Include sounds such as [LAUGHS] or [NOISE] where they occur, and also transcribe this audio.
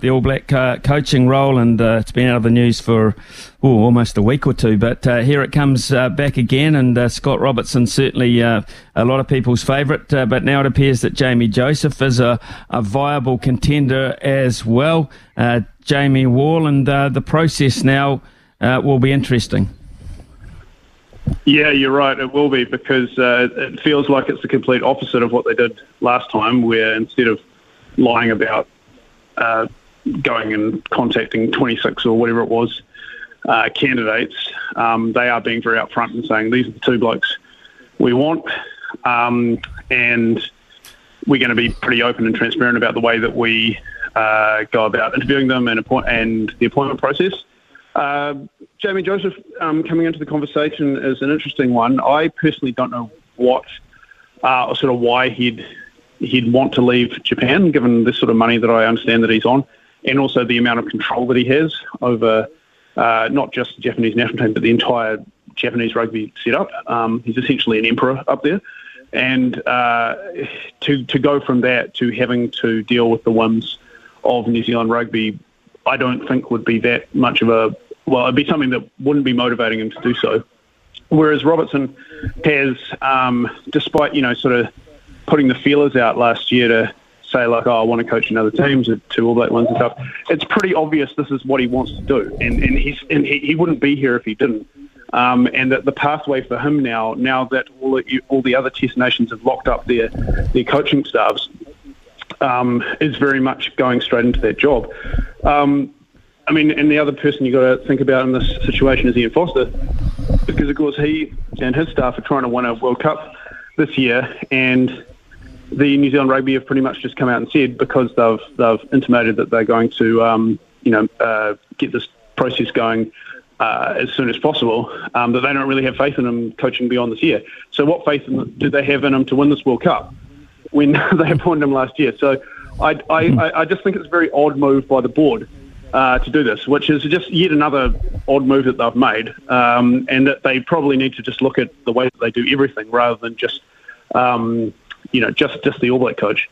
the All Black uh, coaching role, and uh, it's been out of the news for almost a week or two. But uh, here it comes uh, back again, and uh, Scott Robertson certainly uh, a lot of people's favourite. but now it appears that Jamie Joseph is a, a viable contender as well. Jamie Wall, and the process now will be interesting. Yeah, you're right. It will be because it feels like it's the complete opposite of what they did last time, where instead of lying about uh, going and contacting 26 or whatever it was uh, candidates, um, they are being very upfront and saying these are the two blokes we want, um, and we're going to be pretty open and transparent about the way that we uh, go about interviewing them and appoint and the appointment process. Uh, Jamie Joseph um, coming into the conversation is an interesting one. I personally don't know what uh, sort of why he'd he'd want to leave Japan, given the sort of money that I understand that he's on and also the amount of control that he has over uh, not just the Japanese national team, but the entire Japanese rugby setup. Um, he's essentially an emperor up there. And uh, to, to go from that to having to deal with the whims of New Zealand rugby, I don't think would be that much of a, well, it'd be something that wouldn't be motivating him to do so. Whereas Robertson has, um, despite, you know, sort of putting the feelers out last year to say like, oh, I want to coach another team to, to All Black ones and stuff. It's pretty obvious this is what he wants to do, and and he's and he, he wouldn't be here if he didn't. Um, and that the pathway for him now, now that all the, all the other Test nations have locked up their their coaching staffs, um, is very much going straight into that job. Um, I mean, and the other person you got to think about in this situation is Ian Foster, because of course he and his staff are trying to win a World Cup this year, and the New Zealand Rugby have pretty much just come out and said because they've they've intimated that they're going to um, you know uh, get this process going uh, as soon as possible, um, that they don't really have faith in him coaching beyond this year. So what faith do they have in him to win this World Cup when [LAUGHS] they appointed him last year? So I, I, I just think it's a very odd move by the board uh, to do this, which is just yet another odd move that they've made, um, and that they probably need to just look at the way that they do everything rather than just um, you know, just just the All Black coach.